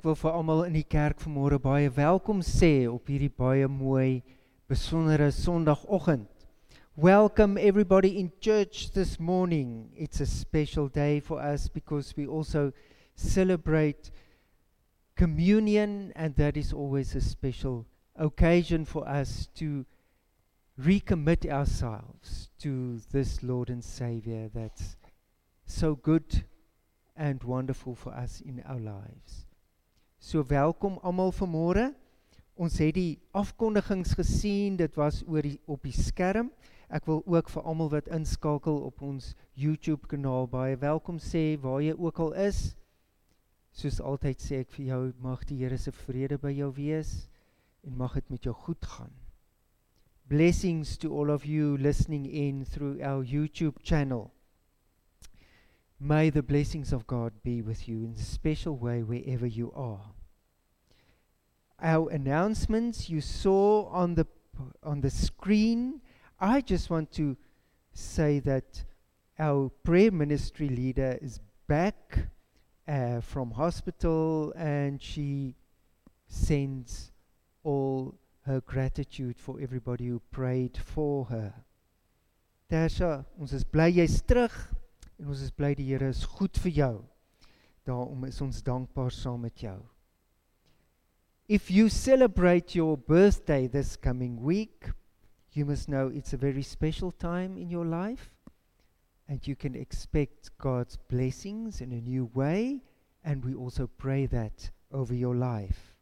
Ek wil vir almal in die kerk vanmôre baie welkom sê op hierdie baie mooi besondere Sondagoggend. Welcome everybody in church this morning. It's a special day for us because we also celebrate communion and that is always a special occasion for us to recommit ourselves to this Lord and Savior that's so good and wonderful for us in our lives. So welkom almal vanmôre. Ons het die afkondigings gesien. Dit was oor die op die skerm. Ek wil ook vir almal wat inskakel op ons YouTube kanaal baie welkom sê waar jy ook al is. Soos altyd sê ek vir jou mag die Here se vrede by jou wees en mag dit met jou goed gaan. Blessings to all of you listening in through our YouTube channel. May the blessings of God be with you in a special way wherever you are. Our announcements you saw on the on the screen. I just want to say that our prayer ministry leader is back uh, from hospital and she sends all her gratitude for everybody who prayed for her. Tasha, ons is bly jy's terug. En ons is bly die Here is goed vir jou. Daarom is ons dankbaar saam met jou. If you celebrate your birthday this coming week, you must know it's a very special time in your life and you can expect God's blessings in a new way and we also pray that over your life.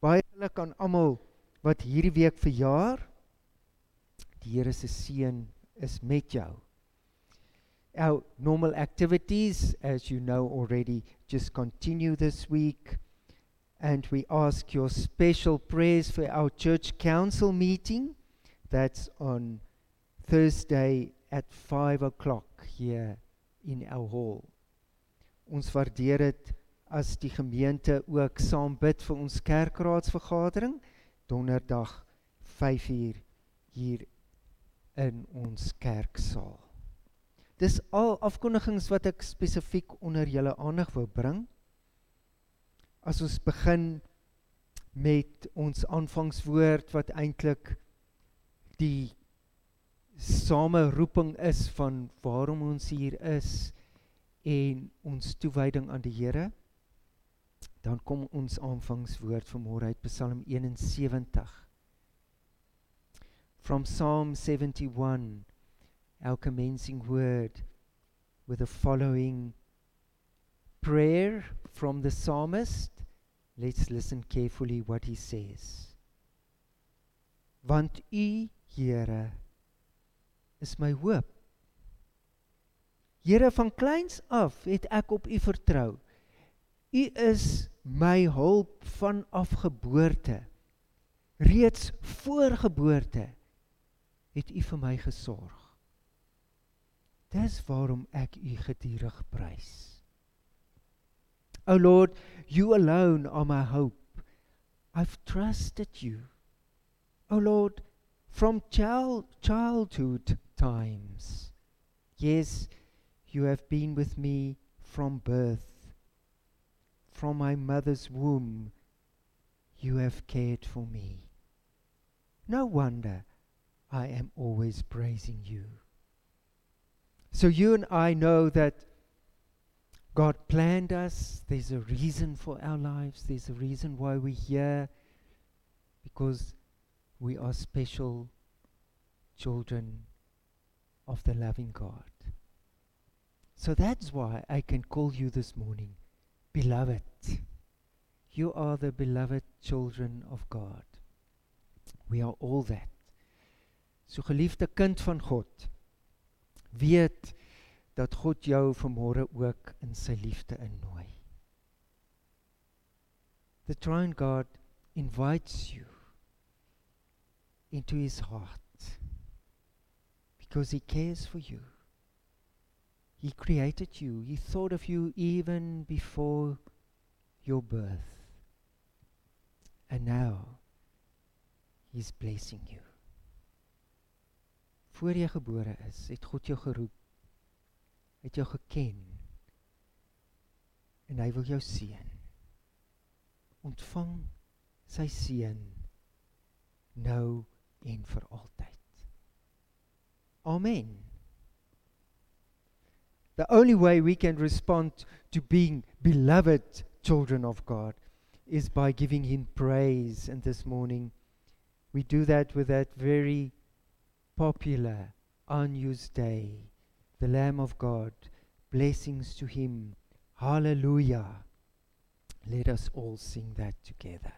Baie geluk aan almal wat hierdie week verjaar. Die Here se seën is met jou. Our normal activities, as you know already, just continue this week. And we ask your special prayers for our church council meeting. That's on Thursday at 5 o'clock here in our hall. Ons waardeer dit as die gemeente ook saam bid vir ons kerkraadsvergadering donderdag 5uur hier in ons kerksaal. Dis al afkondigings wat ek spesifiek onder julle aandag wou bring. As ons begin met ons aanvangswoord wat eintlik die sameroeping is van waarom ons hier is en ons toewyding aan die Here dan kom ons aanvangswoord vanmôre uit Psalm 71 From Psalm 71 our commencing word with the following prayer from the psalmist. Let's listen carefully what he says. Want u, Here, is my hoop. Here van kleins af het ek op u vertrou. U is my hulp van afgeboorte. Reeds voor geboorte het u vir my gesorg. Dis waarom ek u gedurig prys. O Lord, you alone are my hope. I've trusted you. O Lord, from child childhood times. Yes, you have been with me from birth. From my mother's womb, you have cared for me. No wonder I am always praising you. So you and I know that God planned us. There's a reason for our lives. There's a reason why we're here. Because we are special children of the loving God. So that's why I can call you this morning beloved. You are the beloved children of God. We are all that. So geliefde kind van God. Weet dat God jou vanmôre ook in sy liefde innooi. The triune God invites you into his heart because he cares for you. He created you. He thought of you even before your birth. And now he's blessing you. Voor jy gebore is, het God jou geroep. Het jou geken. En hy wil jou seën. ontvang sy seun nou en vir altyd. Amen. The only way we can respond to being beloved children of God is by giving him praise and this morning we do that with that very popular unused day. The lamb of God blessings to him. Hallelujah. Let us all sing that together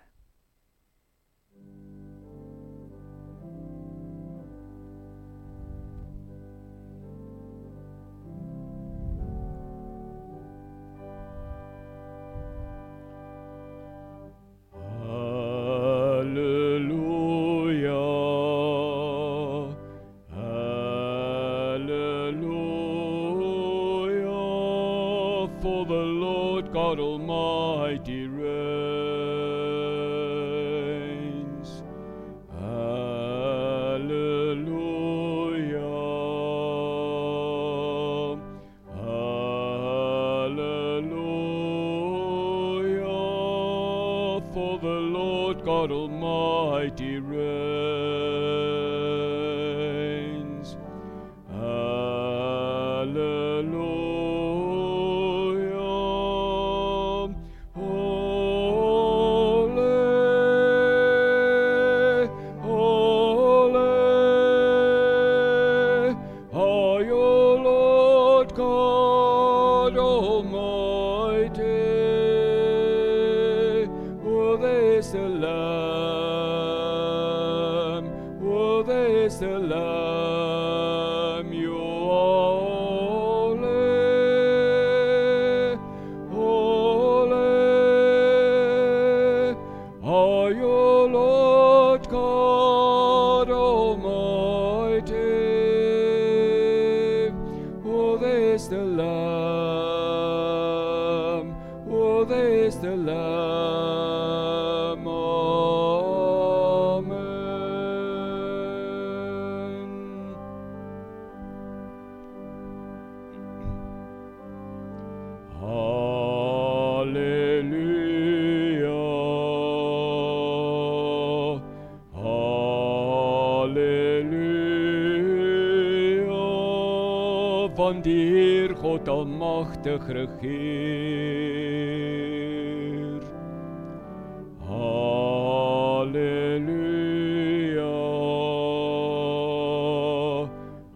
God Almighty. Almachtig regeer. Halleluja.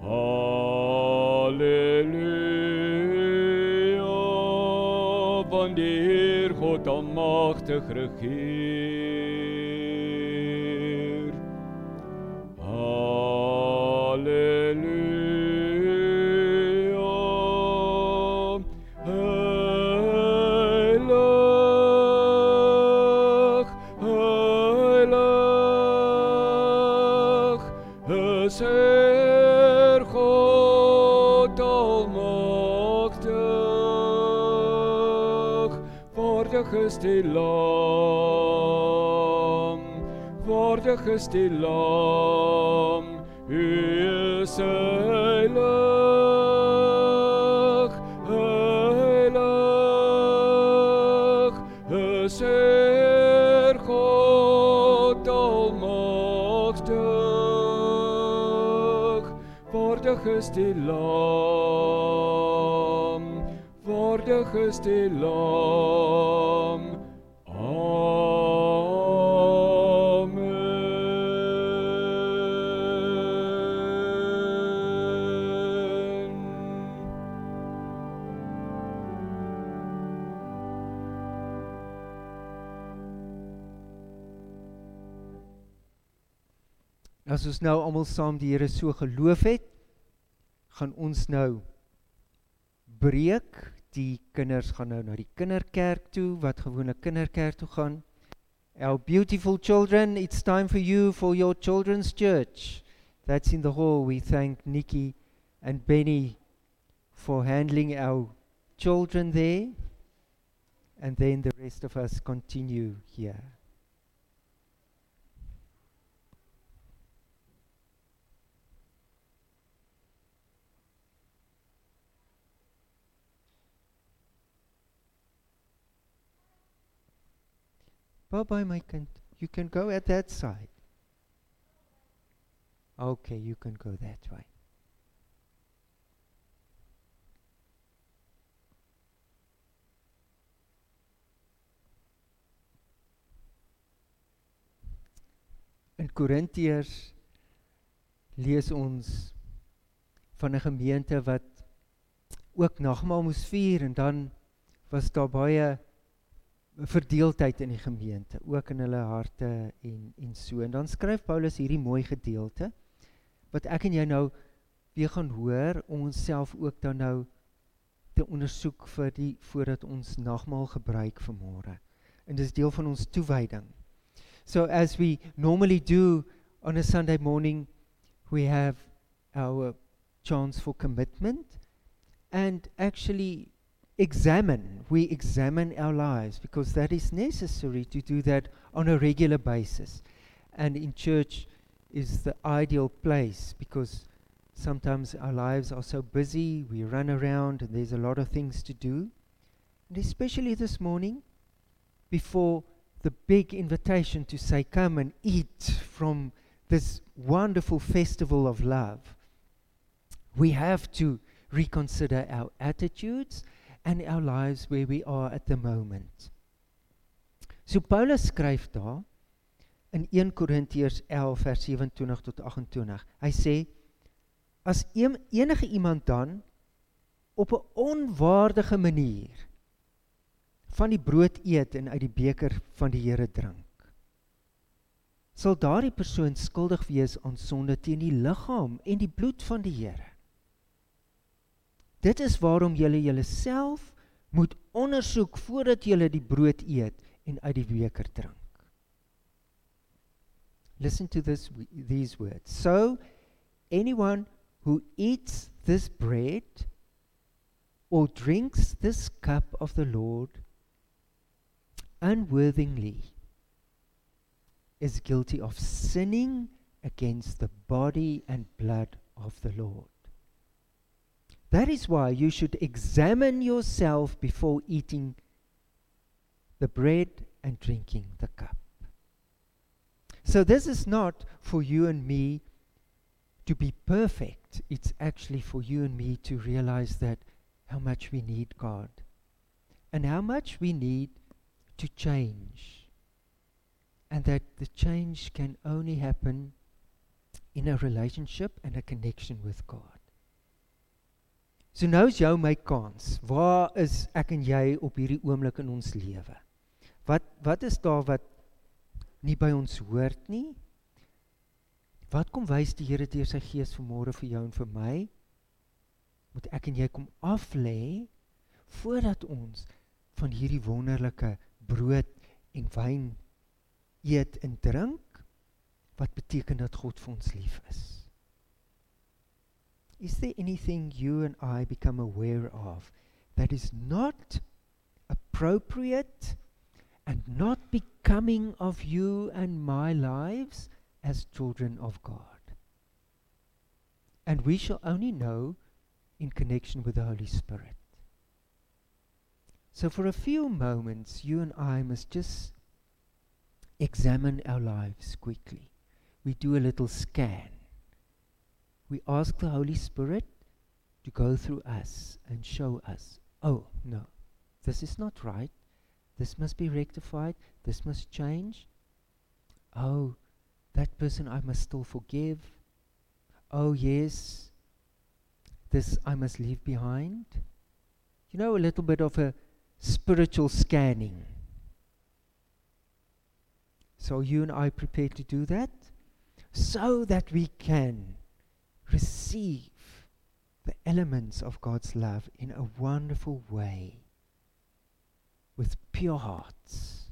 Halleluja. Want die Heer God almachtig regeer. gestilam, worden gestilam, u is heilig, heilig, is Heer God almachtig, worden gestilam, worden gestilam. Almal saam die Here so geloof het, gaan ons nou breek. Die kinders gaan nou na die kinderkerk toe wat gewoonlik kinderkerk toe gaan. Our beautiful children, it's time for you for your children's church. That's in the hall. We thank Nikki and Benny for handling our children there. And then the rest of us continue here. Bye bye, my kind. You can go at that side. Okay, you can go that way. In Korintiërs lees ons van 'n gemeente wat ook nagmaal moes vier en dan was daar baie verdeeldheid in die gemeente, ook in hulle harte en en so. En dan skryf Paulus hierdie mooi gedeelte wat ek en jy nou weer gaan hoor om onsself ook dan nou te ondersoek vir die voordat ons nagmaal gebruik vir môre. En dis deel van ons toewyding. So as we normally do on a Sunday morning, we have our chance for commitment and actually examine. We examine our lives because that is necessary to do that on a regular basis. And in church is the ideal place because sometimes our lives are so busy, we run around, and there's a lot of things to do. And especially this morning, before the big invitation to say, Come and eat from this wonderful festival of love, we have to reconsider our attitudes and our lives where we are at the moment. So Paulus skryf daar in 1 Korintiërs 11 vers 27 tot 28. Hy sê as een, enige iemand dan op 'n onwaardige manier van die brood eet en uit die beker van die Here drink sal daardie persoon skuldig wees aan sonde teen die liggaam en die bloed van die Here Dit is waarom julle julleself moet ondersoek voordat julle die brood eet en uit die beker drink Listen to this these words So anyone who eats this bread or drinks this cup of the Lord unworthingly is guilty of sinning against the body and blood of the Lord. That is why you should examine yourself before eating the bread and drinking the cup. So, this is not for you and me to be perfect. It's actually for you and me to realize that how much we need God and how much we need to change. And that the change can only happen in a relationship and a connection with God. So nou is jou my kans. Waar is ek en jy op hierdie oomblik in ons lewe? Wat wat is daar wat nie by ons hoort nie? Wat kom wys die Here deur sy gees vanmôre vir jou en vir my? Moet ek en jy kom af lê voordat ons van hierdie wonderlike brood en wyn eet en drink wat beteken dat God vir ons lief is. Is there anything you and I become aware of that is not appropriate and not becoming of you and my lives as children of God? And we shall only know in connection with the Holy Spirit. So, for a few moments, you and I must just examine our lives quickly. We do a little scan. We ask the Holy Spirit to go through us and show us oh, no, this is not right. This must be rectified. This must change. Oh, that person I must still forgive. Oh, yes, this I must leave behind. You know, a little bit of a spiritual scanning. So, you and I prepare to do that so that we can receive the elements of God's love in a wonderful way with pure hearts,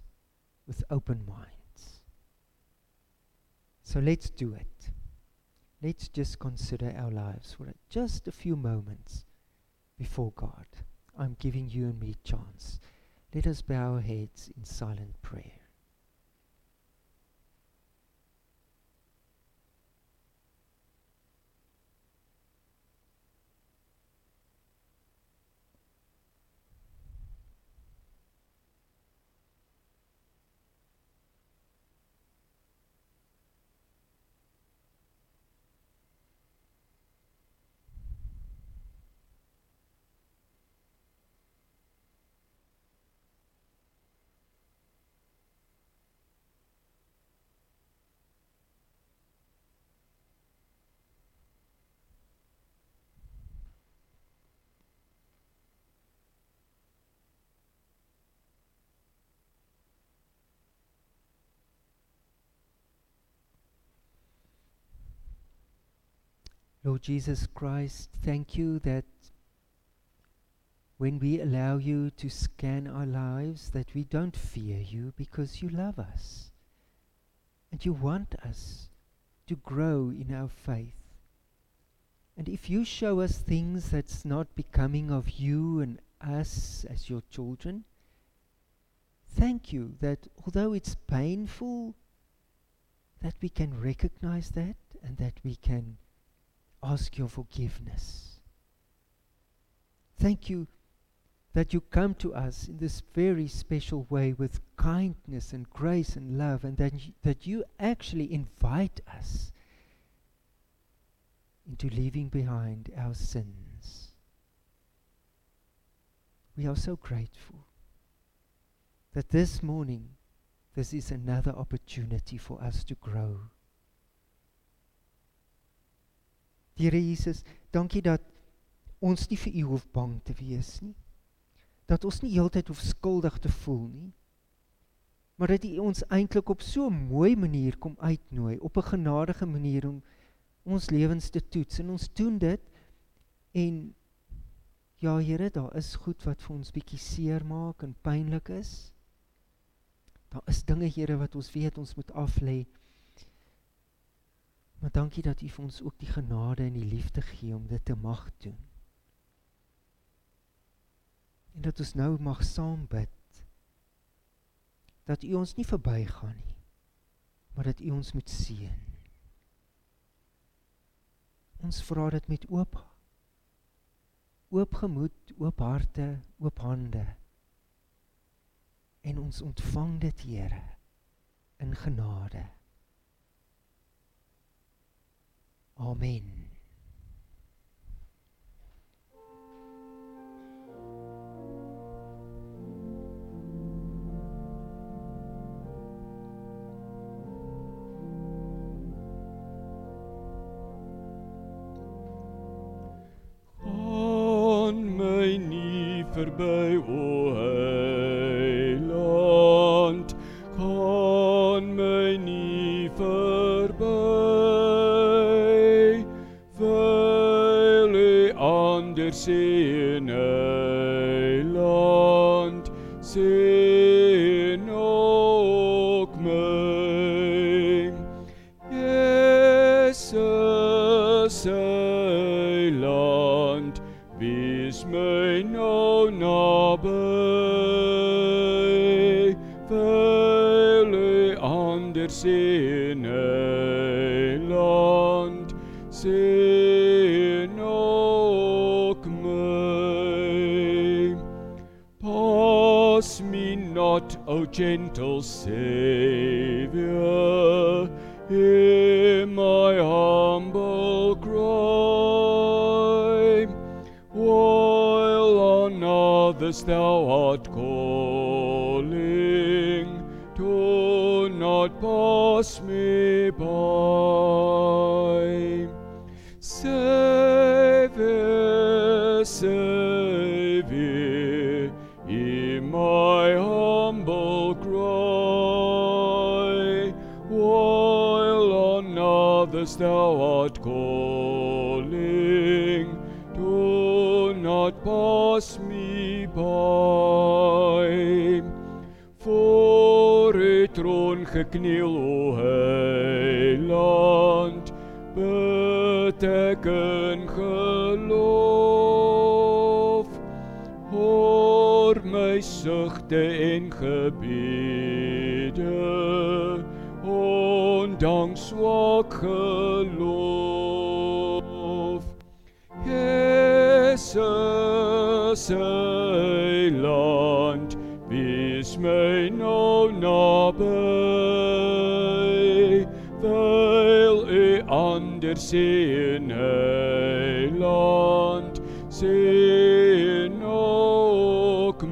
with open minds. So, let's do it. Let's just consider our lives for just a few moments before God. I'm giving you and me a chance. Let us bow our heads in silent prayer. Lord Jesus Christ, thank you that when we allow you to scan our lives, that we don't fear you because you love us. And you want us to grow in our faith. And if you show us things that's not becoming of you and us as your children, thank you that although it's painful, that we can recognize that and that we can ask your forgiveness. Thank you that you come to us in this very special way with kindness and grace and love, and that you, that you actually invite us into leaving behind our sins. We are so grateful that this morning this is another opportunity for us to grow. Here Jesus, dankie dat ons nie vir U hoef bang te wees nie. Dat ons nie heeltyd hoef skuldig te voel nie. Maar dat U ons eintlik op so 'n mooi manier kom uitnooi, op 'n genadige manier om ons lewens te toets en ons doen dit en ja Here, daar is goed wat vir ons bietjie seer maak en pynlik is. Daar is dinge Here wat ons weet ons moet aflê. Maar dankie dat U vir ons ook die genade en die liefde gee om dit te mag doen. En dat ons nou mag saam bid. Dat U ons nie verbygaan nie, maar dat U ons moet seën. Ons vra dit met oop oop gemoed, oop harte, oop hande. En ons ontvang dit, Here, in genade. Amen. Anders gentle Saviour, geknield, o heiland, beteken geloof. Hoor mij zuchten in gebeden, ondanks zwak geloof. Jezus, heiland, is mij nou nabij. Anders in eiland, sien ook.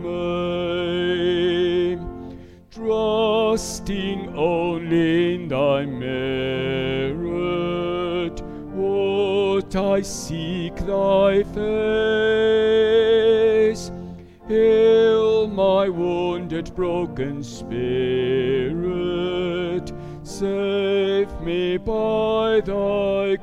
Trusting only in thy merit, would I seek thy face. Heal my wounded, broken spirit. Me by thy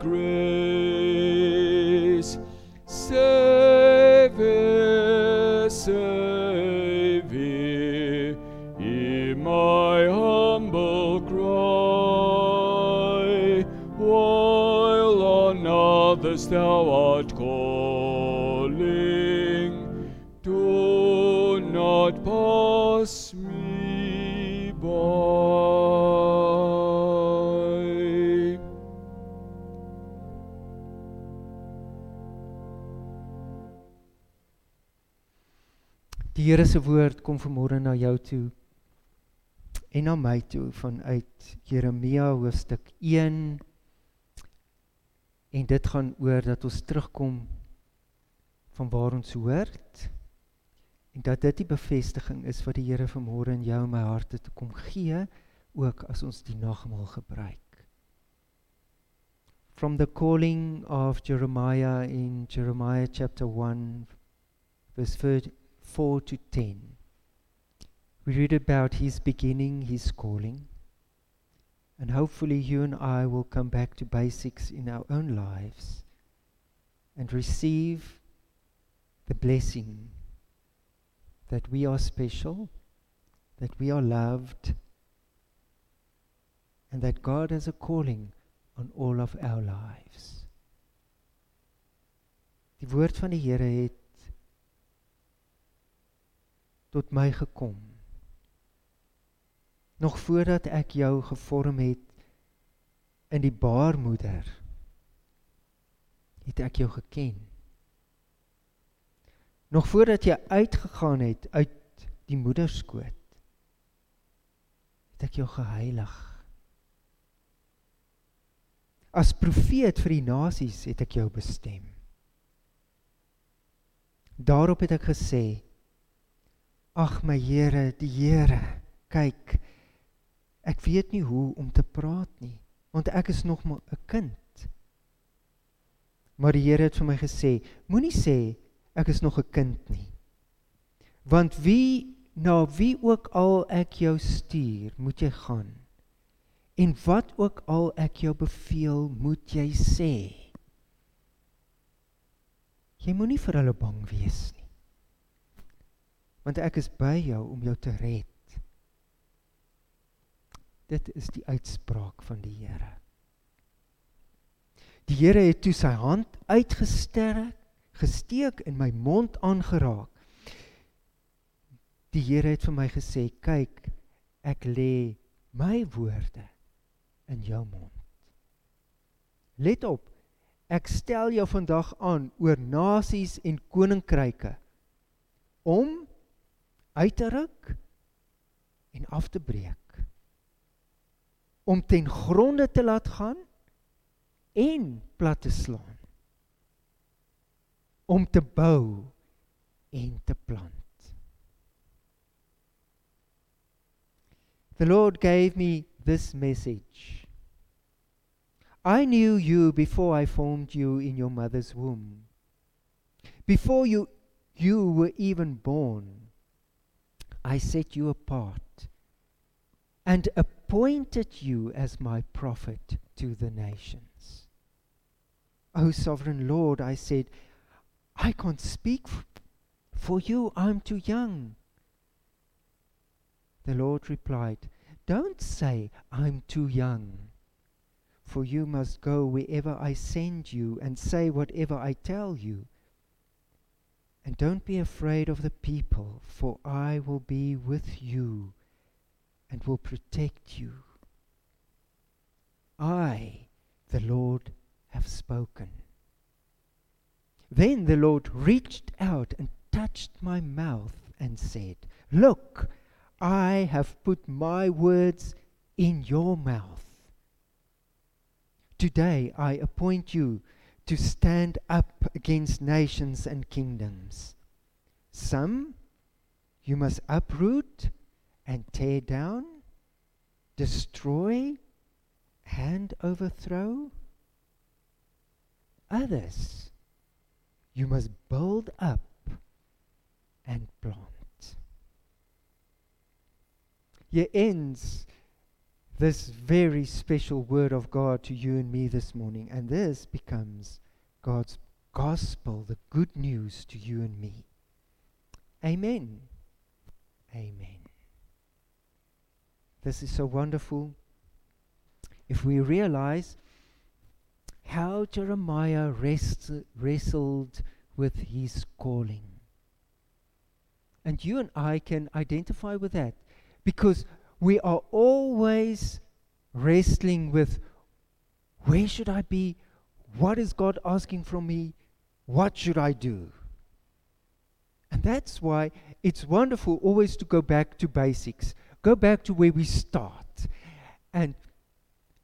Here se woord kom vanmôre na jou toe en na my toe vanuit Jeremia hoofstuk 1 en dit gaan oor dat ons terugkom van waar ons hoort en dat dit die bevestiging is wat die Here vanmôre in jou en my harte te kom gee ook as ons die nagmaal gebruik. From the calling of Jeremiah in Jeremiah chapter 1 verse 4 to 10 we read about his beginning, his calling. And hopefully, you and I will come back to basics in our own lives and receive the blessing that we are special, that we are loved, and that God has a calling on all of our lives. Die woord van die Here het tot my gekom. Nog voordat ek jou gevorm het in die baarmoeder het ek jou geken. Nog voordat jy uitgegaan het uit die moederskoot het ek jou geheilig. As profeet vir die nasies het ek jou bestem. Daarop het ek gesê ag my Here die Here kyk Ek weet nie hoe om te praat nie, want ek is nog maar 'n kind. Maar die Here het vir my gesê, moenie sê ek is nog 'n kind nie. Want wie na wie ook al ek jou stuur, moet jy gaan. En wat ook al ek jou beveel, moet jy sê. Jy moenie vir hulle bang wees nie. Want ek is by jou om jou te red. Dit is die uitspraak van die Here. Die Here het toe sy hand uitgesterk, gesteek in my mond aangeraak. Die Here het vir my gesê, "Kyk, ek lê my woorde in jou mond." Let op. Ek stel jou vandag aan oor nasies en koninkryke om uit te ruk en af te breek. Om ten gronde te laat gaan en plat te slaan. Om te bou en te plant. The Lord gave me this message. I knew you before I formed you in your mother's womb. Before you you were even born I set you apart and appointed you as my prophet to the nations. O sovereign Lord, I said, I can't speak f- for you, I'm too young. The Lord replied, Don't say, I'm too young, for you must go wherever I send you and say whatever I tell you. And don't be afraid of the people, for I will be with you and will protect you. I, the Lord, have spoken. Then the Lord reached out and touched my mouth and said, Look, I have put my words in your mouth. Today I appoint you to stand up against nations and kingdoms. Some you must uproot and tear down, destroy, and overthrow. Others you must build up and plant. Here ends this very special word of God to you and me this morning, and this becomes God's gospel, the good news to you and me. Amen. Amen. This is so wonderful. If we realize how Jeremiah rest, wrestled with his calling. And you and I can identify with that because we are always wrestling with where should I be? What is God asking from me? What should I do? And that's why it's wonderful always to go back to basics, go back to where we start. And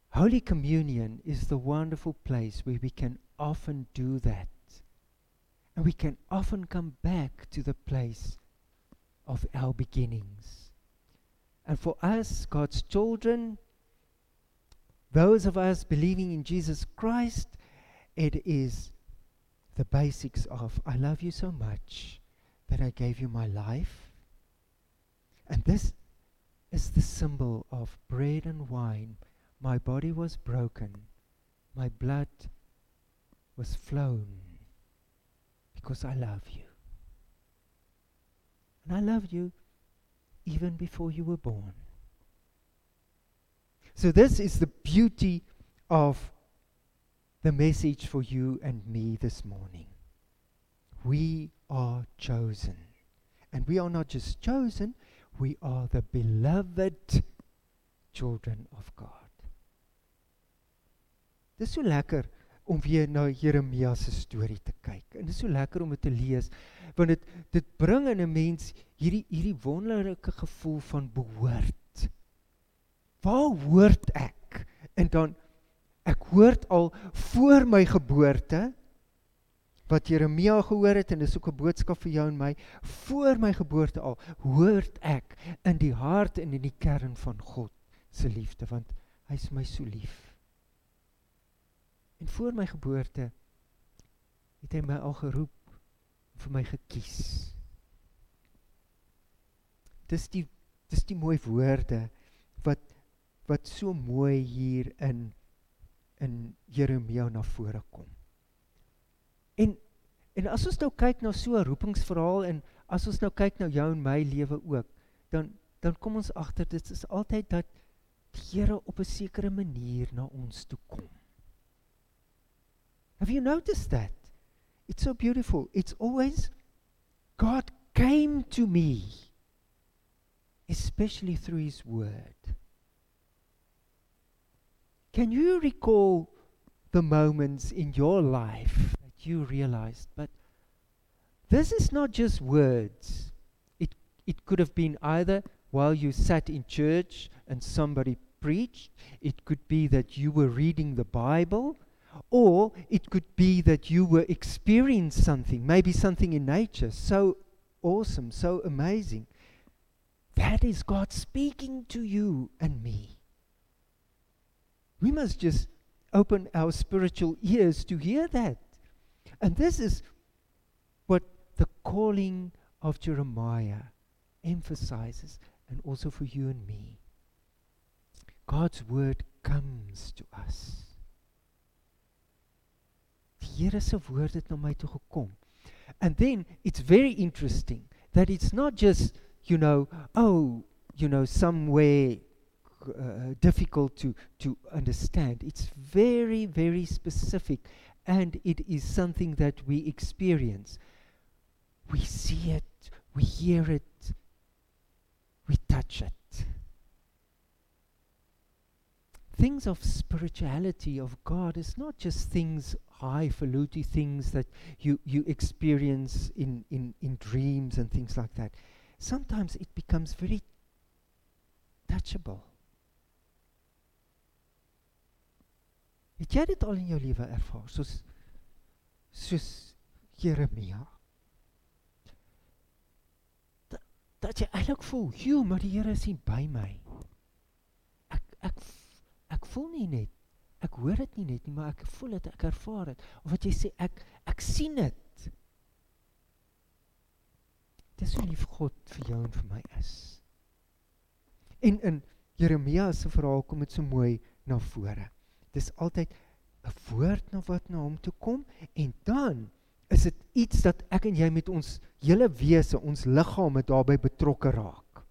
Holy Communion is the wonderful place where we can often do that. And we can often come back to the place of our beginnings. And for us, God's children, those of us believing in Jesus Christ, it is the basics of I love you so much that I gave you my life. And this is the symbol of bread and wine my body was broken, my blood was flown because I love you. And I love you even before you were born. So, this is the beauty of the message for you and me this morning. We are chosen. And we are not just chosen, we are the beloved children of God. Dis so lekker om weer na Jeremia se storie te kyk. En dit is so lekker om dit te lees want dit dit bring in 'n mens hierdie hierdie wonderlike gevoel van behoort. Waar hoort ek? En dan ek hoort al voor my geboorte wat Jeremia gehoor het en dis ook 'n boodskap vir jou en my voor my geboorte al hoort ek in die hart en in die kern van God se liefde want hy's my so lief. En voor my geboorte het hy my al geroep vir my gekies. Dis die dis die mooi woorde wat wat so mooi hier in in Jeremia na vore kom. En en as ons nou kyk na so 'n roepingsverhaal en as ons nou kyk na jou en my lewe ook, dan dan kom ons agter dit is altyd dat die Here op 'n sekere manier na ons toe kom. Have you noticed that? It's so beautiful. It's always God came to me, especially through His Word. Can you recall the moments in your life that you realized, but this is not just words? It, it could have been either while you sat in church and somebody preached, it could be that you were reading the Bible or it could be that you were experiencing something, maybe something in nature, so awesome, so amazing. That is God speaking to you and me. We must just open our spiritual ears to hear that. And this is what the calling of Jeremiah emphasizes, and also for you and me. God's word comes to us. Die Here se woord het na my toe gekom. And then it's very interesting that it's not just, you know, oh, you know, somewhere uh, difficult to to understand. It's very very specific and it is something that we experience. We see it, we hear it, we touch it. things of spirituality of God is not just things highfalutin things that you you experience in in in dreams and things like that. Sometimes it becomes very touchable. Het jy dit al in jou lewe ervaar soos soos Jeremia? Dat, dat jy eintlik voel, "Jo, maar die Here is nie by my." Ek ek ek voel nie net ek hoor dit nie net nie maar ek voel dit ek ervaar dit of wat jy sê ek ek sien dit dis hoe lief God vir jou en vir my is en in Jeremia se verhaal kom dit so mooi na vore dis altyd 'n woord na wat na hom toe kom en dan is dit iets dat ek en jy met ons hele wese, ons liggame daarbey betrokke raak.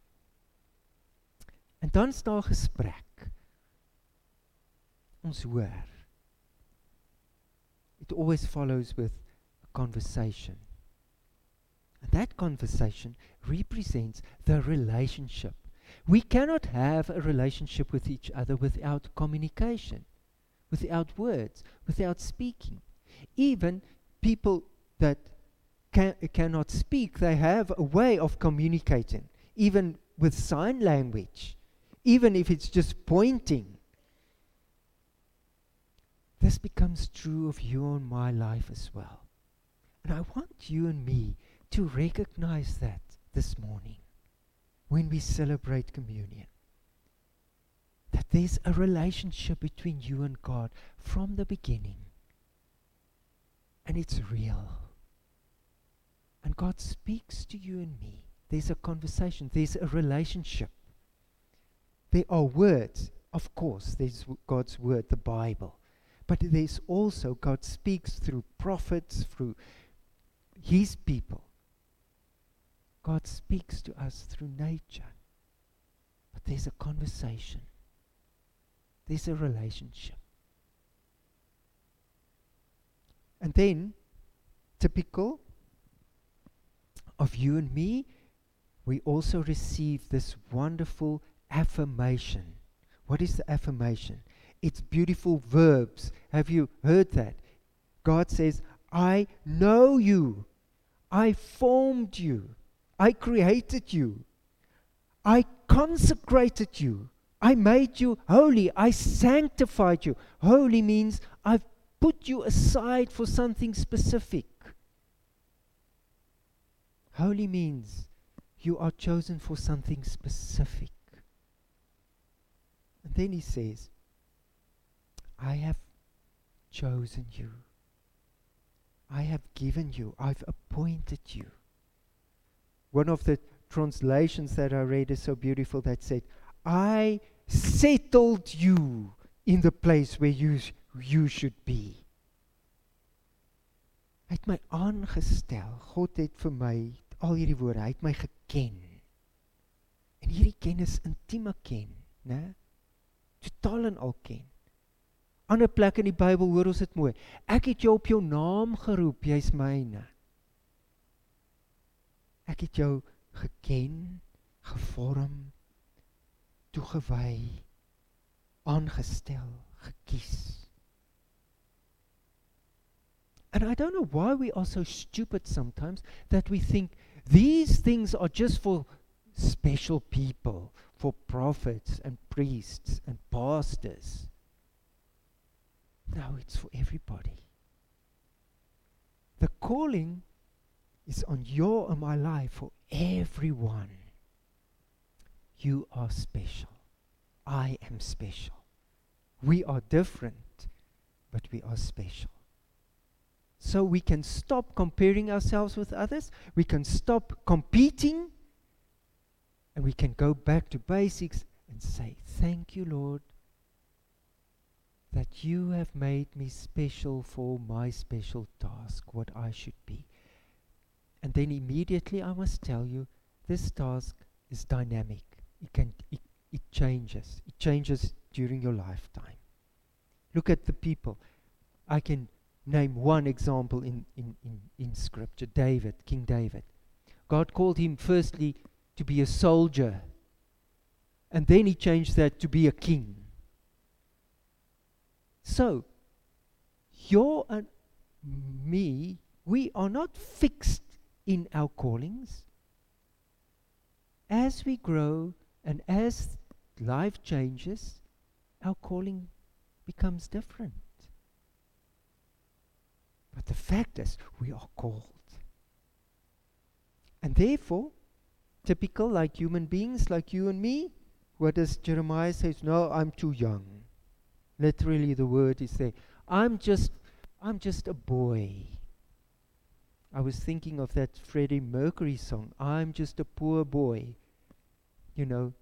En dan staan gesprek. Ons hoor. It always follows with a conversation. And that conversation represents the relationship. We cannot have a relationship with each other without communication, without words, without speaking. Even people that can, cannot speak, they have a way of communicating, even with sign language, even if it's just pointing. This becomes true of you and my life as well. And I want you and me to recognize that this morning when we celebrate communion. That there's a relationship between you and God from the beginning. And it's real. And God speaks to you and me. There's a conversation, there's a relationship. There are words, of course, there's God's word, the Bible. But there's also God speaks through prophets, through his people. God speaks to us through nature. But there's a conversation, there's a relationship. And then, typical of you and me, we also receive this wonderful affirmation. What is the affirmation? It's beautiful verbs. Have you heard that? God says, I know you. I formed you. I created you. I consecrated you. I made you holy. I sanctified you. Holy means I've put you aside for something specific. Holy means you are chosen for something specific. And then he says, I have chosen you. I have given you. I've appointed you. One of the translations that I read is so beautiful that said, I settled you in the place where you, you should be. Hy het my aangestel. God het vir my al hierdie woorde, hy het my geken. En hierdie kennis intieme ken, né? Totaal en al ken. Ander plek in die Bybel hoor ons dit mooi. Ek het jou op jou naam geroep, jy's myne. Ek het jou geken, gevorm, toegewy, aangestel, gekies. And I don't know why we are so stupid sometimes that we think these things are just for special people, for prophets and priests and pastors. No, it's for everybody. The calling is on your and my life for everyone. You are special. I am special. We are different, but we are special. So we can stop comparing ourselves with others, we can stop competing, and we can go back to basics and say, Thank you, Lord, that you have made me special for my special task, what I should be. And then immediately I must tell you, this task is dynamic. It can it, it changes. It changes during your lifetime. Look at the people. I can name one example in, in, in, in scripture David, King David. God called him firstly to be a soldier, and then he changed that to be a king. So, you and me, we are not fixed in our callings. As we grow and as life changes, our calling becomes different. But the fact is, we are called. And therefore, typical like human beings, like you and me, what does Jeremiah say? No, I'm too young. Literally, the word is there. I'm just, I'm just a boy. I was thinking of that Freddie Mercury song, I'm just a poor boy. You know,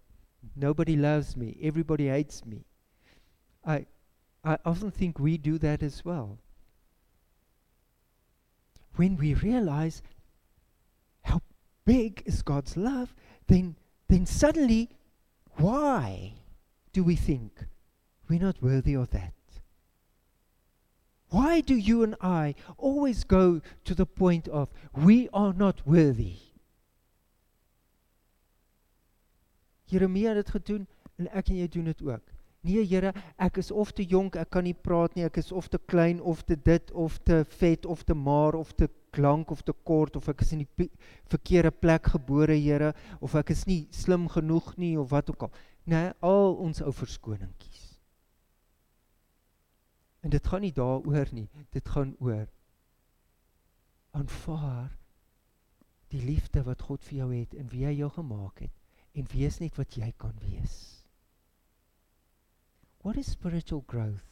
nobody loves me, everybody hates me. I, I often think we do that as well. when we realize how big is God's love, then, then suddenly, why do we think we're not worthy of that? Why do you and I always go to the point of we are not worthy? Jeremia het dit gedoen en ek en jy doen dit ook. Nee Here, ek is of te jonk, ek kan nie praat nie, ek is of te klein of te dit of te vet of te maar of te klank of te kort of ek is in die verkeerde plek gebore Here of ek is nie slim genoeg nie of wat ook al. Nee, al ons ou verskoningkies. En dit gaan nie daaroor nie, dit gaan oor aanvaar die liefde wat God vir jou het en wie hy jou gemaak het en wees net wat jy kan wees. What is spiritual growth?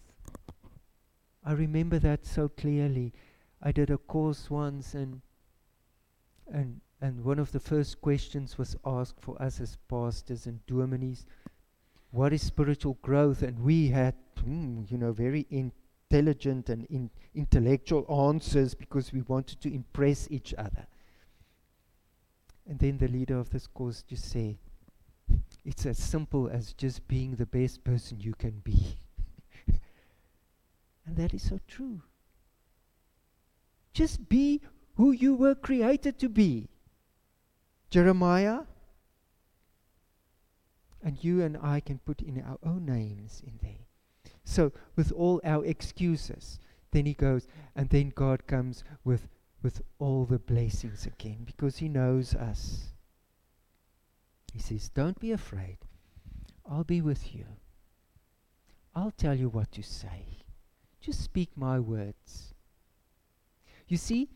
I remember that so clearly. I did a course once and and and one of the first questions was asked for us as pastors and dominees what is spiritual growth and we had mm, you know very intelligent and in intellectual answers because we wanted to impress each other and then the leader of this course just said it's as simple as just being the best person you can be. and that is so true. Just be who you were created to be. Jeremiah. And you and I can put in our own names in there. So, with all our excuses, then he goes, and then God comes with, with all the blessings again because he knows us. He says, Don't be afraid. I'll be with you. I'll tell you what to say. Just speak my words. You see,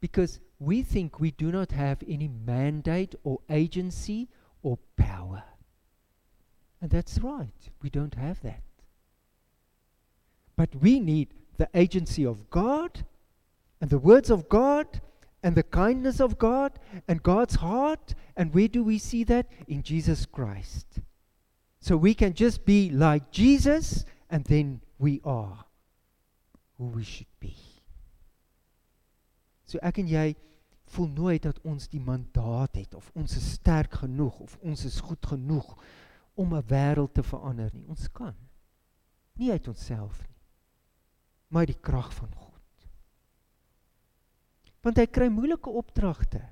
because we think we do not have any mandate or agency or power. And that's right, we don't have that. But we need the agency of God and the words of God and the kindness of God and God's heart. And where do we see that? In Jesus Christ. So we can just be like Jesus, and then we are who we should be. So ek en jy voel nooit dat ons die mandaat het of ons is sterk genoeg of ons is goed genoeg om 'n wêreld te verander nie. Ons kan nie uit onsself nie. Maar die krag van God want hy kry moeilike opdragte.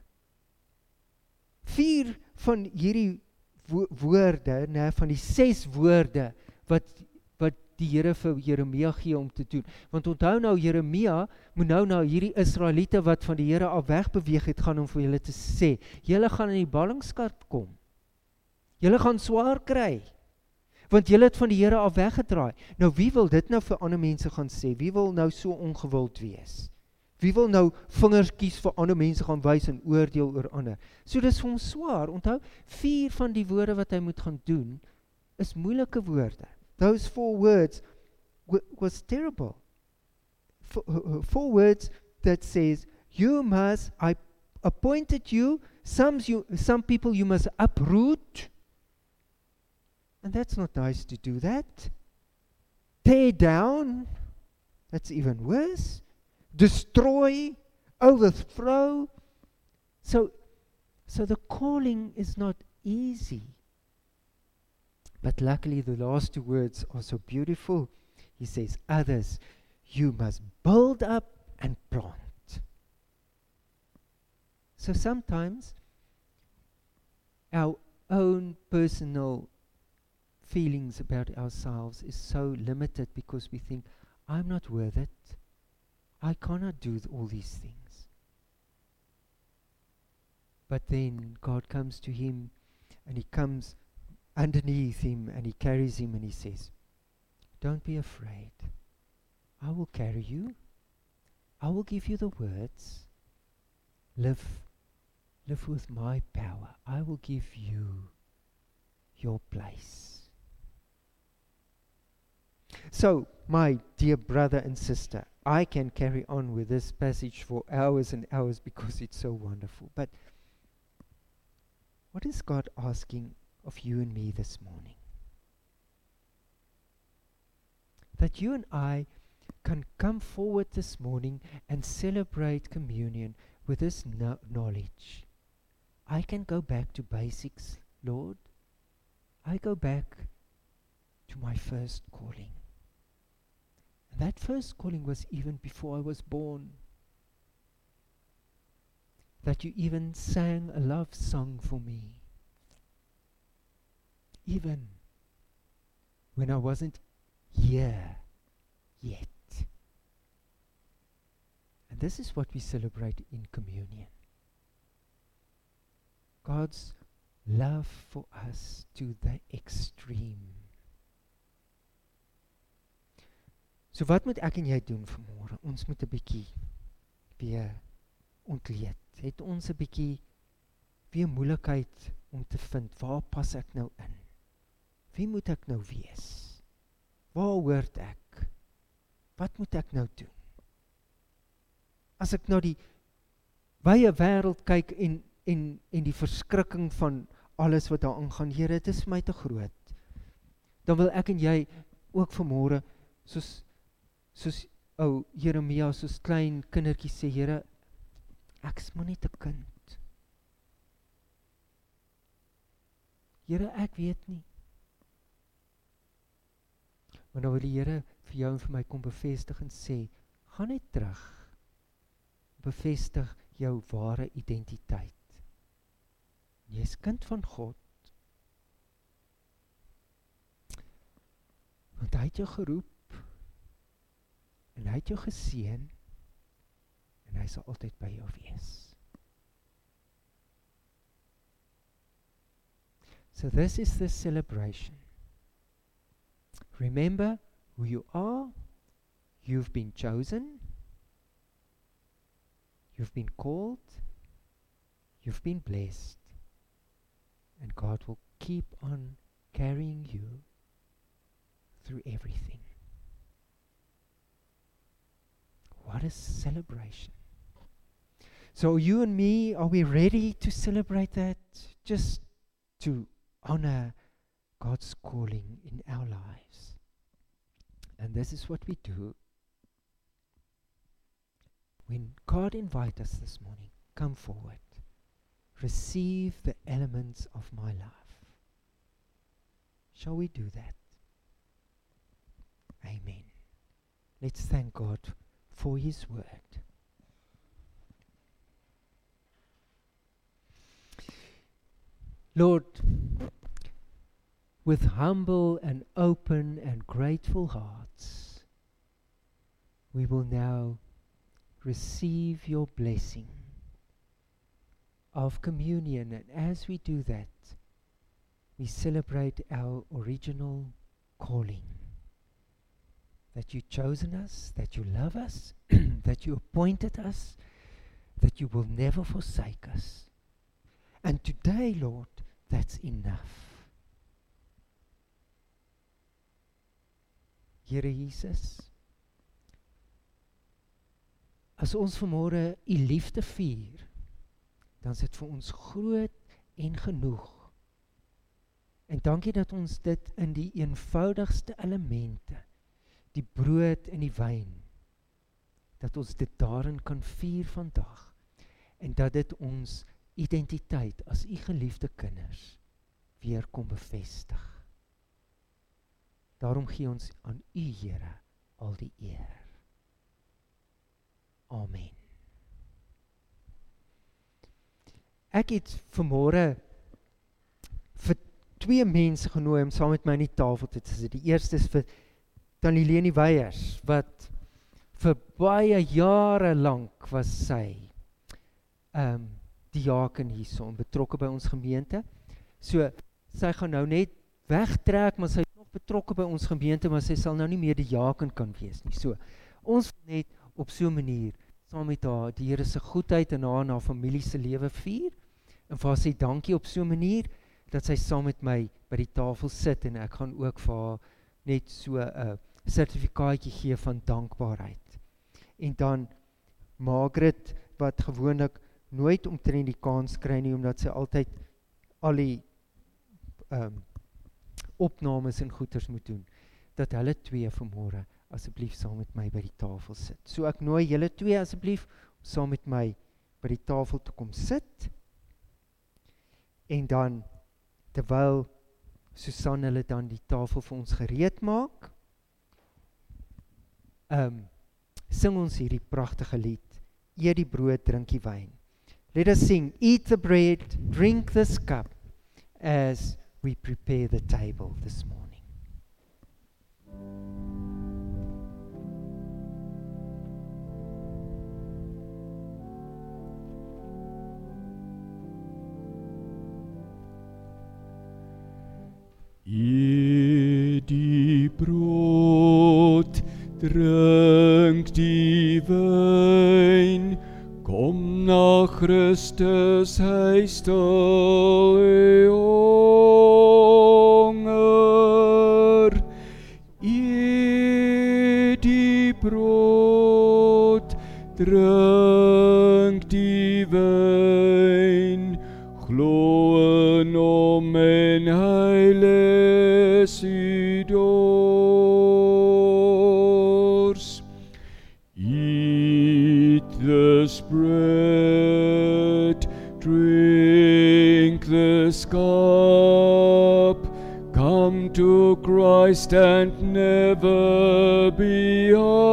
Vier van hierdie wo woorde, nê, van die ses woorde wat wat die Here vir Jeremia gee om te doen. Want onthou nou Jeremia moet nou na hierdie Israeliete wat van die Here af wegbeweeg het gaan om vir hulle te sê, julle gaan in die ballingskat kom. Julle gaan swaar kry. Want julle het van die Here af weggedraai. Nou wie wil dit nou vir ander mense gaan sê? Wie wil nou so ongewild wees? Wie wil nou vingers kies vir ander mense gaan wys en oordeel oor ander? So dis vir hom swaar. Onthou, vier van die woorde wat hy moet gaan doen is moeilike woorde. Those four words was terrible. Four, four words that says you must I appointed you some you some people you must uproot. And that's not nice to do that. Tear down. That's even worse destroy, overthrow. So, so the calling is not easy. But luckily, the last two words are so beautiful. He says, Others, you must build up and plant. So sometimes our own personal feelings about ourselves is so limited because we think, I'm not worth it. I cannot do all these things. But then God comes to him and he comes underneath him and he carries him and he says, Don't be afraid. I will carry you. I will give you the words. Live, live with my power. I will give you your place. So, my dear brother and sister, I can carry on with this passage for hours and hours because it's so wonderful. But what is God asking of you and me this morning? That you and I can come forward this morning and celebrate communion with this no- knowledge. I can go back to basics, Lord. I go back to my first calling. That first calling was even before I was born. That you even sang a love song for me. Even when I wasn't here yet. And this is what we celebrate in communion. God's love for us to the extreme. So wat moet ek en jy doen vanmôre? Ons moet 'n bietjie weer ontleed. Het ons 'n bietjie weer moeilikheid om te vind waar pas ek nou in? Wie moet ek nou wees? Waar hoort ek? Wat moet ek nou doen? As ek nou die wye wêreld kyk en en en die verskrikking van alles wat daar aangaan, Here, dit is my te groot. Dan wil ek en jy ook vanmôre soos soos ou oh, Jeremia soos klein kindertjie sê Here ek's maar net 'n kind. Here ek weet nie. Maar nou wil die Here vir jou en vir my kom bevestig en sê gaan net terug. Bevestig jou ware identiteit. Jy's kind van God. Want hy het jou geroep en hy het jou geseën en hy sal altyd by jou wees. So this is the celebration. Remember who you are. You've been chosen. You've been called. You've been blessed. And God will keep on carrying you through everything. What a celebration. So, you and me, are we ready to celebrate that? Just to honor God's calling in our lives. And this is what we do. When God invites us this morning, come forward. Receive the elements of my life. Shall we do that? Amen. Let's thank God for His word. Lord, with humble and open and grateful hearts, we will now receive your blessing of communion. And as we do that, we celebrate our original calling that you've chosen us, that you love us, that you appointed us, that you will never forsake us. And today, Lord, that's enough. Here Jesus, as ons vanmôre u liefde vier, dan is dit vir ons groot en genoeg. En dankie dat ons dit in die eenvoudigste elemente die brood en die wyn dat ons dit daarin kan vier vandag en dat dit ons identiteit as u geliefde kinders weer kom bevestig. Daarom gee ons aan u Here al die eer. Amen. Ek het vanmôre vir twee mense genooi om saam met my aan die tafel te sit. Die eerste is vir Tannie Leni Weyers wat vir baie jare lank was sy ehm um, diaken hierson betrokke by ons gemeente. So sy gaan nou net wegtrek, maar sy is nog betrokke by ons gemeente, maar sy sal nou nie meer die diaken kan wees nie. So ons net op so 'n manier saam met haar die Here se goedheid en haar en haar familie se lewe vier en vir sê dankie op so 'n manier dat sy saam met my by die tafel sit en ek gaan ook vir haar net so 'n uh, sertifikaatjie gee van dankbaarheid. En dan Margaret wat gewoonlik nooit omtrent die kans kry nie omdat sy altyd al die ehm um, opnames en goeters moet doen dat hulle twee vanmôre asseblief saam met my by die tafel sit. So ek nooi julle twee asseblief saam met my by die tafel te kom sit. En dan terwyl Susan hulle dan die tafel vir ons gereed maak, um, sing ons hierdie pragtige lied. Eet die brood, drink die wyn. Let us sing, eat the bread, drink this cup as we prepare the table this morning. Eet die brood, Trink die Wein, komm nach Christus heißt alle Hunger, ihr die Brot, trink die Wein, glohen um ein Heilig. Cup, come to Christ and never be hungry.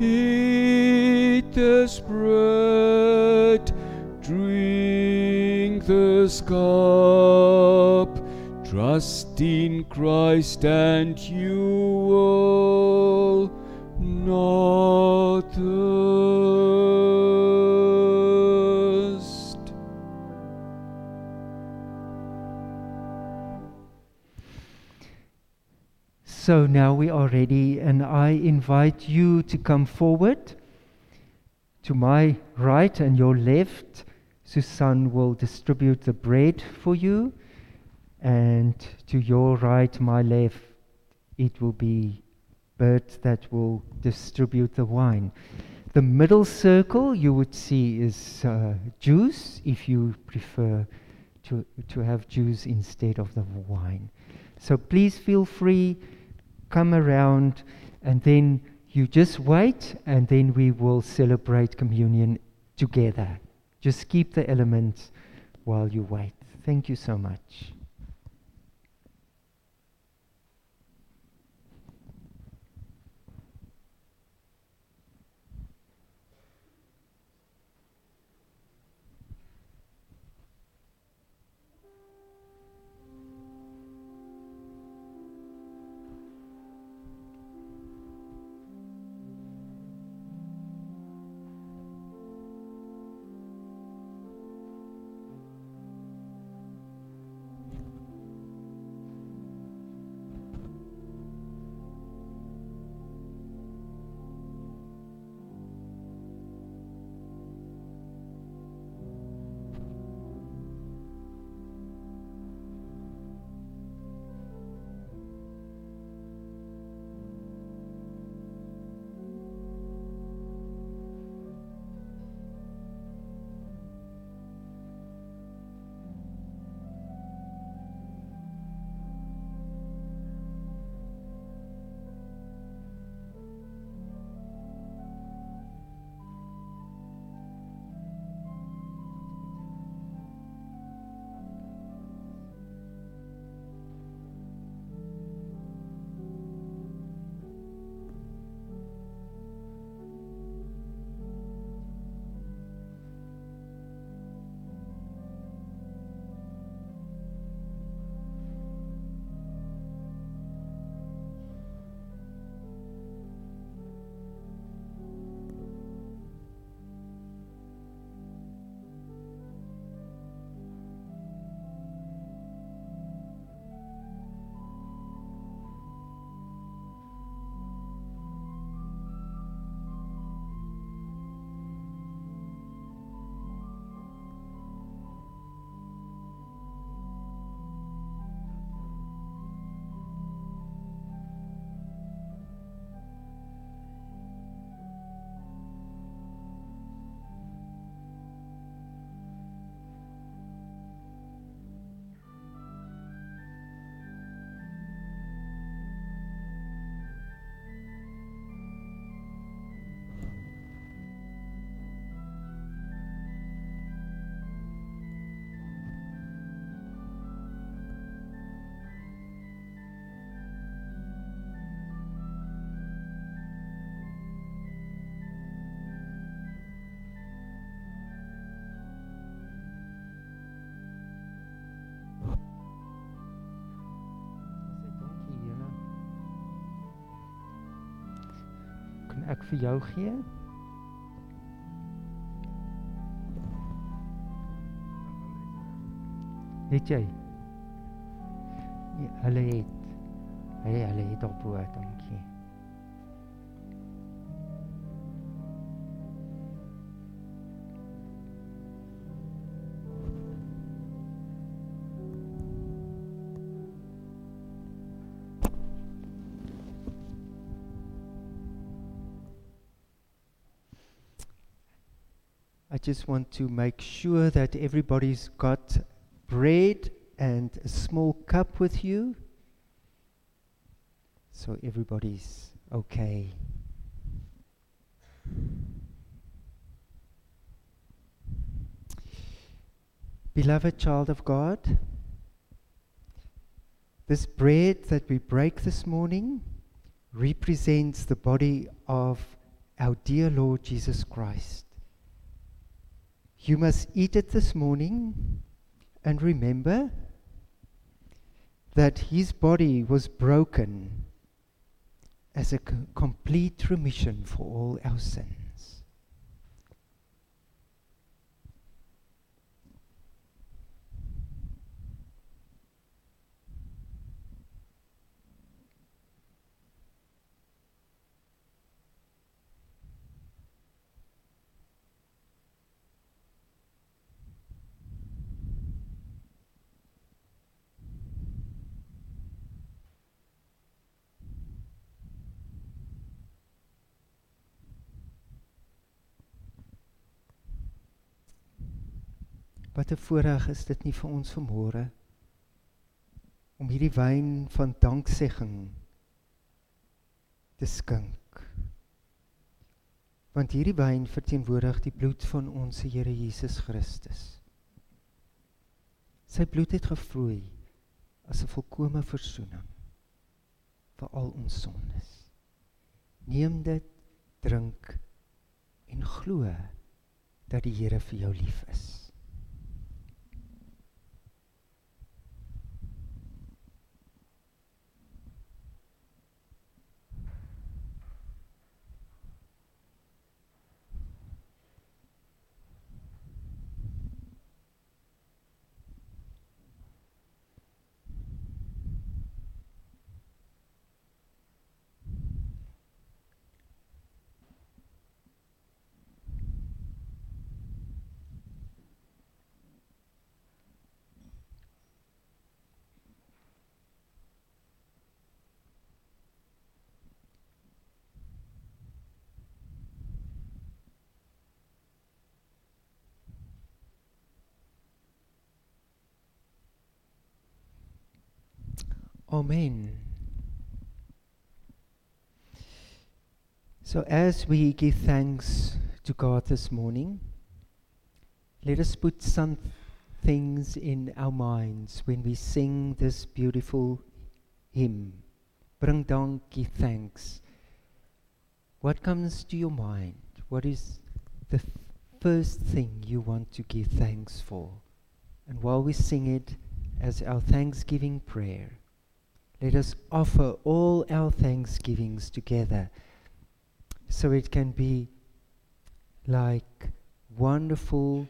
Eat this bread, drink this cup, trust in Christ and you will So now we are ready, and I invite you to come forward. To my right and your left, Susan will distribute the bread for you, and to your right, my left, it will be Bert that will distribute the wine. The middle circle you would see is uh, juice if you prefer to, to have juice instead of the wine. So please feel free, come around, and then you just wait, and then we will celebrate communion together. Just keep the elements while you wait. Thank you so much. Ek vir jou gee? Het jy? Ja, hulle het. Hey, hulle het op bo, dankie. I just want to make sure that everybody's got bread and a small cup with you. So everybody's okay. Beloved child of God, this bread that we break this morning represents the body of our dear Lord Jesus Christ. You must eat it this morning and remember that his body was broken as a complete remission for all our sins. Wat 'n voorreg is dit nie vir ons vanmôre om hierdie wyn van danksegging te skink. Want hierdie wyn verteenwoordig die bloed van ons Here Jesus Christus. Sy bloed het gevloei as 'n volkomme verzoening vir al ons sondes. Neem dit, drink en glo dat die Here vir jou lief is. Amen. So, as we give thanks to God this morning, let us put some things in our minds when we sing this beautiful hymn. Bring dankie thanks. What comes to your mind? What is the f- first thing you want to give thanks for? And while we sing it as our thanksgiving prayer, let us offer all our thanksgivings together so it can be like wonderful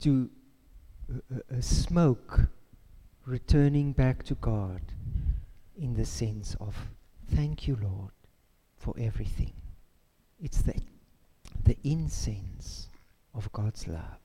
to uh, uh, smoke returning back to God in the sense of thank you Lord for everything. It's the the incense of God's love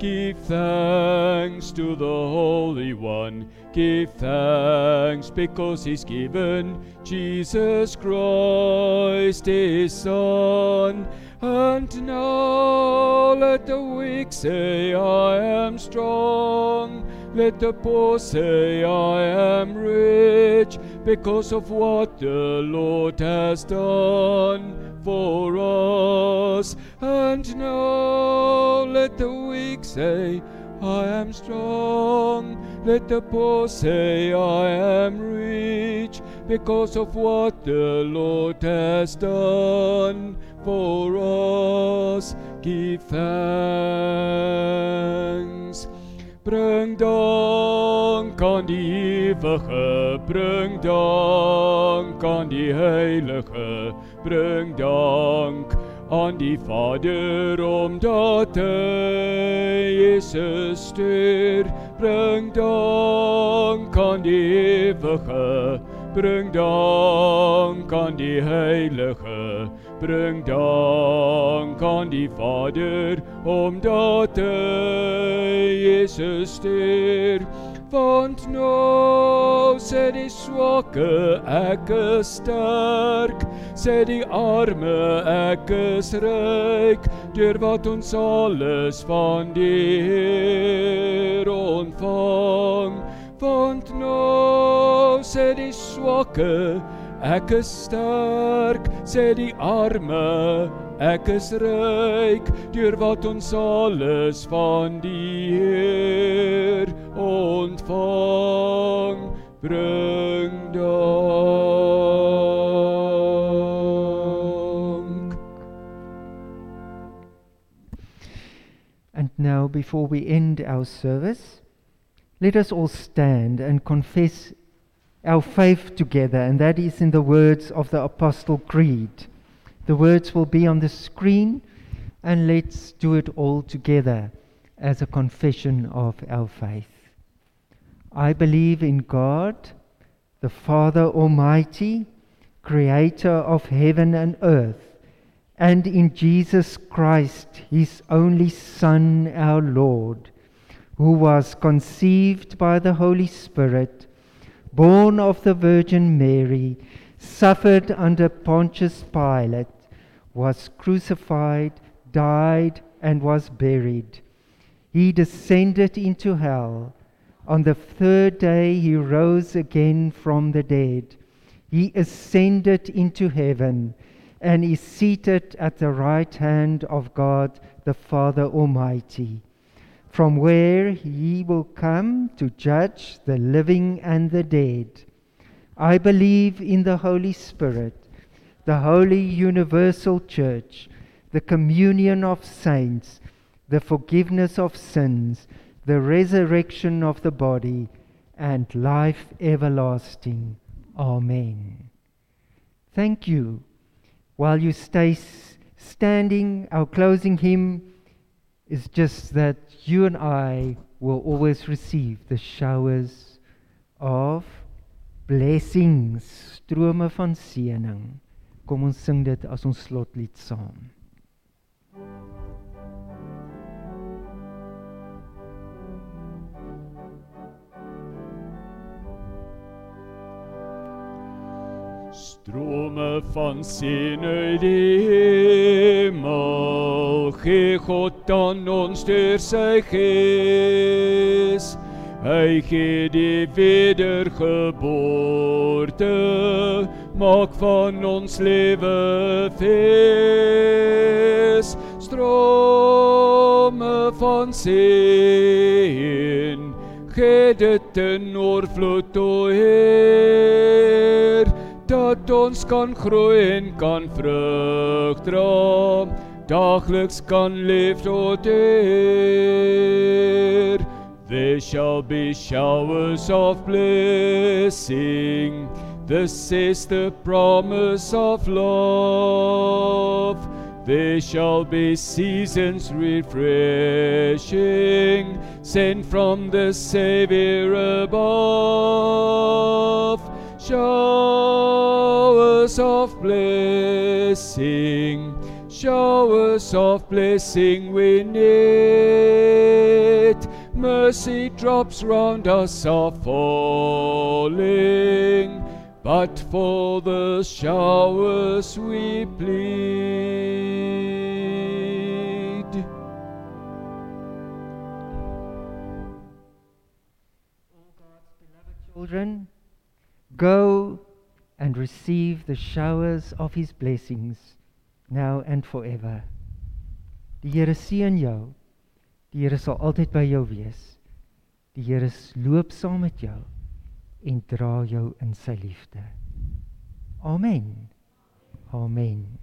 Give thanks to the Holy One. Give thanks because He's given Jesus Christ His Son. And now let the weak say, I am strong. Let the poor say, I am rich because of what the Lord has done for us. And now let the weak say, I am strong. Let the poor say, I am rich because of what the Lord has done for us. Give thanks. Bring dank aan die ewige, bring dank aan die heilige, bring dank aan die Vader omdat hy Jesus stuur. Bring dank aan die ewige, bring dank aan die heilige, bring dank aan die Vader omdat hy Jesus stuur. Want nou sê die swakke ek is sterk, sê die arme ek is ryk, deur wat ons alles van die Heer ontvang. Want nou sê die swakke ek is sterk, sê die arme ek is ryk, deur wat ons alles van die Heer ontvang. Bring before we end our service, let us all stand and confess our faith together, and that is in the words of the Apostle Creed. The words will be on the screen, and let's do it all together as a confession of our faith. I believe in God, the Father Almighty, creator of heaven and earth, and in Jesus Christ, his only Son, our Lord, who was conceived by the Holy Spirit, born of the Virgin Mary, suffered under Pontius Pilate, was crucified, died, and was buried. He descended into hell. On the third day he rose again from the dead. He ascended into heaven and is seated at the right hand of God the Father Almighty, from where he will come to judge the living and the dead. I believe in the Holy Spirit, the holy universal church, the communion of saints, the forgiveness of sins, the resurrection of the body, and life everlasting. Amen. Thank you. While you stay s- standing, our closing hymn is just that you and I will always receive the showers of blessings, strome van seëning. Kom ons sing dit as ons slotlied saam. Strome van seën uit die hemel, gee God aan ons deur sy gees. Hy gee die wedergeboorte, maak van ons lewe fees. Strome van seën, gee dit in oorvloed o Heer dat ons kan groei en kan vrug dra, daagliks kan leef tot eer. There shall be showers of blessing, this is the promise of love. There shall be seasons refreshing, sent from the Savior above. Showers of blessing, showers of blessing we need. Mercy drops round us are falling, but for the showers we plead. Go and receive the showers of his blessings now and forever. Die Here seën jou. Die Here sal altyd by jou wees. Die Here loop saam met jou en dra jou in sy liefde. Amen. Amen.